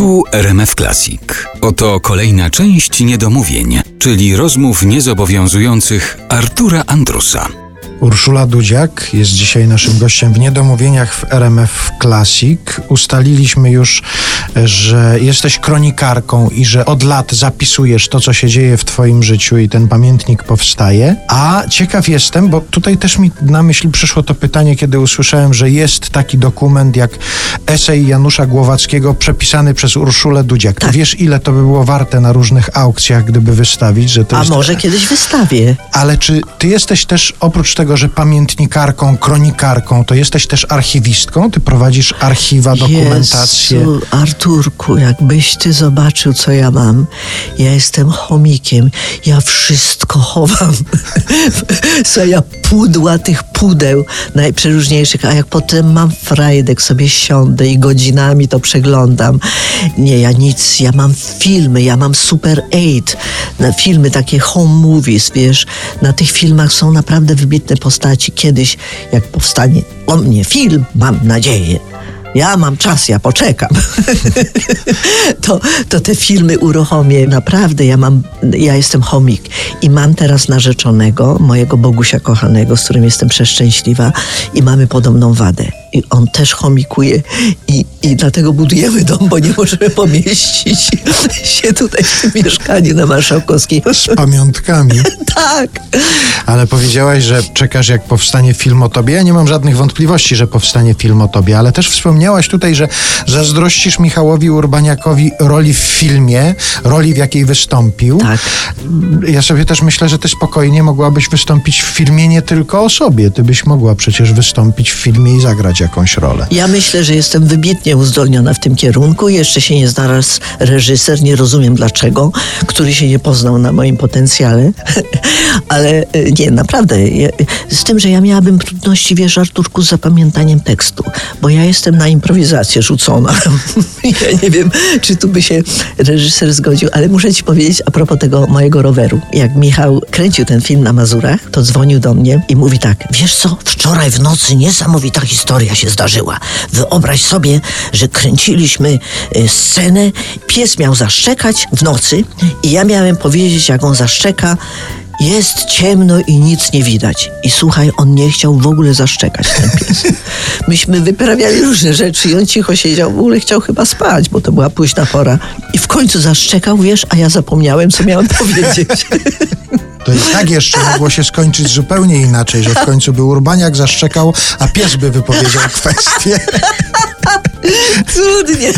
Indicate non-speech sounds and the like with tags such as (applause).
Tu RMF Classic. Oto kolejna część niedomówień, czyli rozmów niezobowiązujących Artura Andrusa. Urszula Dudziak jest dzisiaj naszym gościem w Niedomówieniach w RMF Classic. Ustaliliśmy już, że jesteś kronikarką i że od lat zapisujesz to, co się dzieje w Twoim życiu i ten pamiętnik powstaje. A ciekaw jestem, bo tutaj też mi na myśl przyszło to pytanie, kiedy usłyszałem, że jest taki dokument jak esej Janusza Głowackiego przepisany przez Urszulę Dudziak. Tak. Wiesz, ile to by było warte na różnych aukcjach, gdyby wystawić, że to A jest... może kiedyś wystawię. Ale czy ty jesteś też, oprócz tego, że pamiętnikarką, kronikarką, to jesteś też archiwistką? Ty prowadzisz archiwa, dokumentację. Jezu, Arturku, jakbyś ty zobaczył, co ja mam. Ja jestem chomikiem. Ja wszystko chowam. (laughs) Co ja pudła tych pudeł najprzeróżniejszych, a jak potem mam frajdek, sobie siądę i godzinami to przeglądam. Nie, ja nic, ja mam filmy, ja mam Super 8, na filmy takie home movies, wiesz. Na tych filmach są naprawdę wybitne postaci. Kiedyś, jak powstanie o mnie film, mam nadzieję, ja mam czas, ja poczekam. (laughs) to, to te filmy uruchomię. Naprawdę, ja mam, ja jestem chomik i mam teraz narzeczonego, mojego Bogusia kochanego, z którym jestem przeszczęśliwa i mamy podobną wadę. I on też chomikuje i, i dlatego budujemy dom, bo nie możemy pomieścić się tutaj w tym mieszkaniu na Marszałkowskiej. Z pamiątkami. (laughs) tak. Ale powiedziałaś, że czekasz, jak powstanie film o tobie. Ja nie mam żadnych wątpliwości, że powstanie film o tobie, ale też wspomniałaś tutaj, że zazdrościsz Michałowi Urbaniakowi roli w filmie, roli, w jakiej wystąpił. Tak. Ja sobie też myślę, że ty spokojnie mogłabyś wystąpić w filmie nie tylko o sobie. Ty byś mogła przecież wystąpić w filmie i zagrać jakąś rolę. Ja myślę, że jestem wybitnie uzdolniona w tym kierunku. Jeszcze się nie znalazł reżyser, nie rozumiem dlaczego, który się nie poznał na moim potencjale. (laughs) Ale e, nie, naprawdę. Z tym, że ja miałabym trudności, wiesz, Arturku, z zapamiętaniem tekstu, bo ja jestem na improwizację rzucona. (laughs) ja nie wiem, czy tu by się reżyser zgodził, ale muszę ci powiedzieć a propos tego mojego roweru. Jak Michał kręcił ten film na Mazurach, to dzwonił do mnie i mówi tak, wiesz co, wczoraj w nocy niesamowita historia się zdarzyła. Wyobraź sobie, że kręciliśmy e, scenę, pies miał zaszczekać w nocy i ja miałem powiedzieć, jak on zaszczeka, jest ciemno i nic nie widać. I słuchaj, on nie chciał w ogóle zaszczekać, ten pies. (laughs) Myśmy wyprawiali różne rzeczy i on cicho siedział, w ogóle chciał chyba spać, bo to była późna pora. I w końcu zaszczekał, wiesz, a ja zapomniałem, co miałem (laughs) powiedzieć. To i tak jeszcze mogło się skończyć zupełnie inaczej, że w końcu by Urbaniak zaszczekał, a pies by wypowiedział (laughs) kwestię. Cudnie.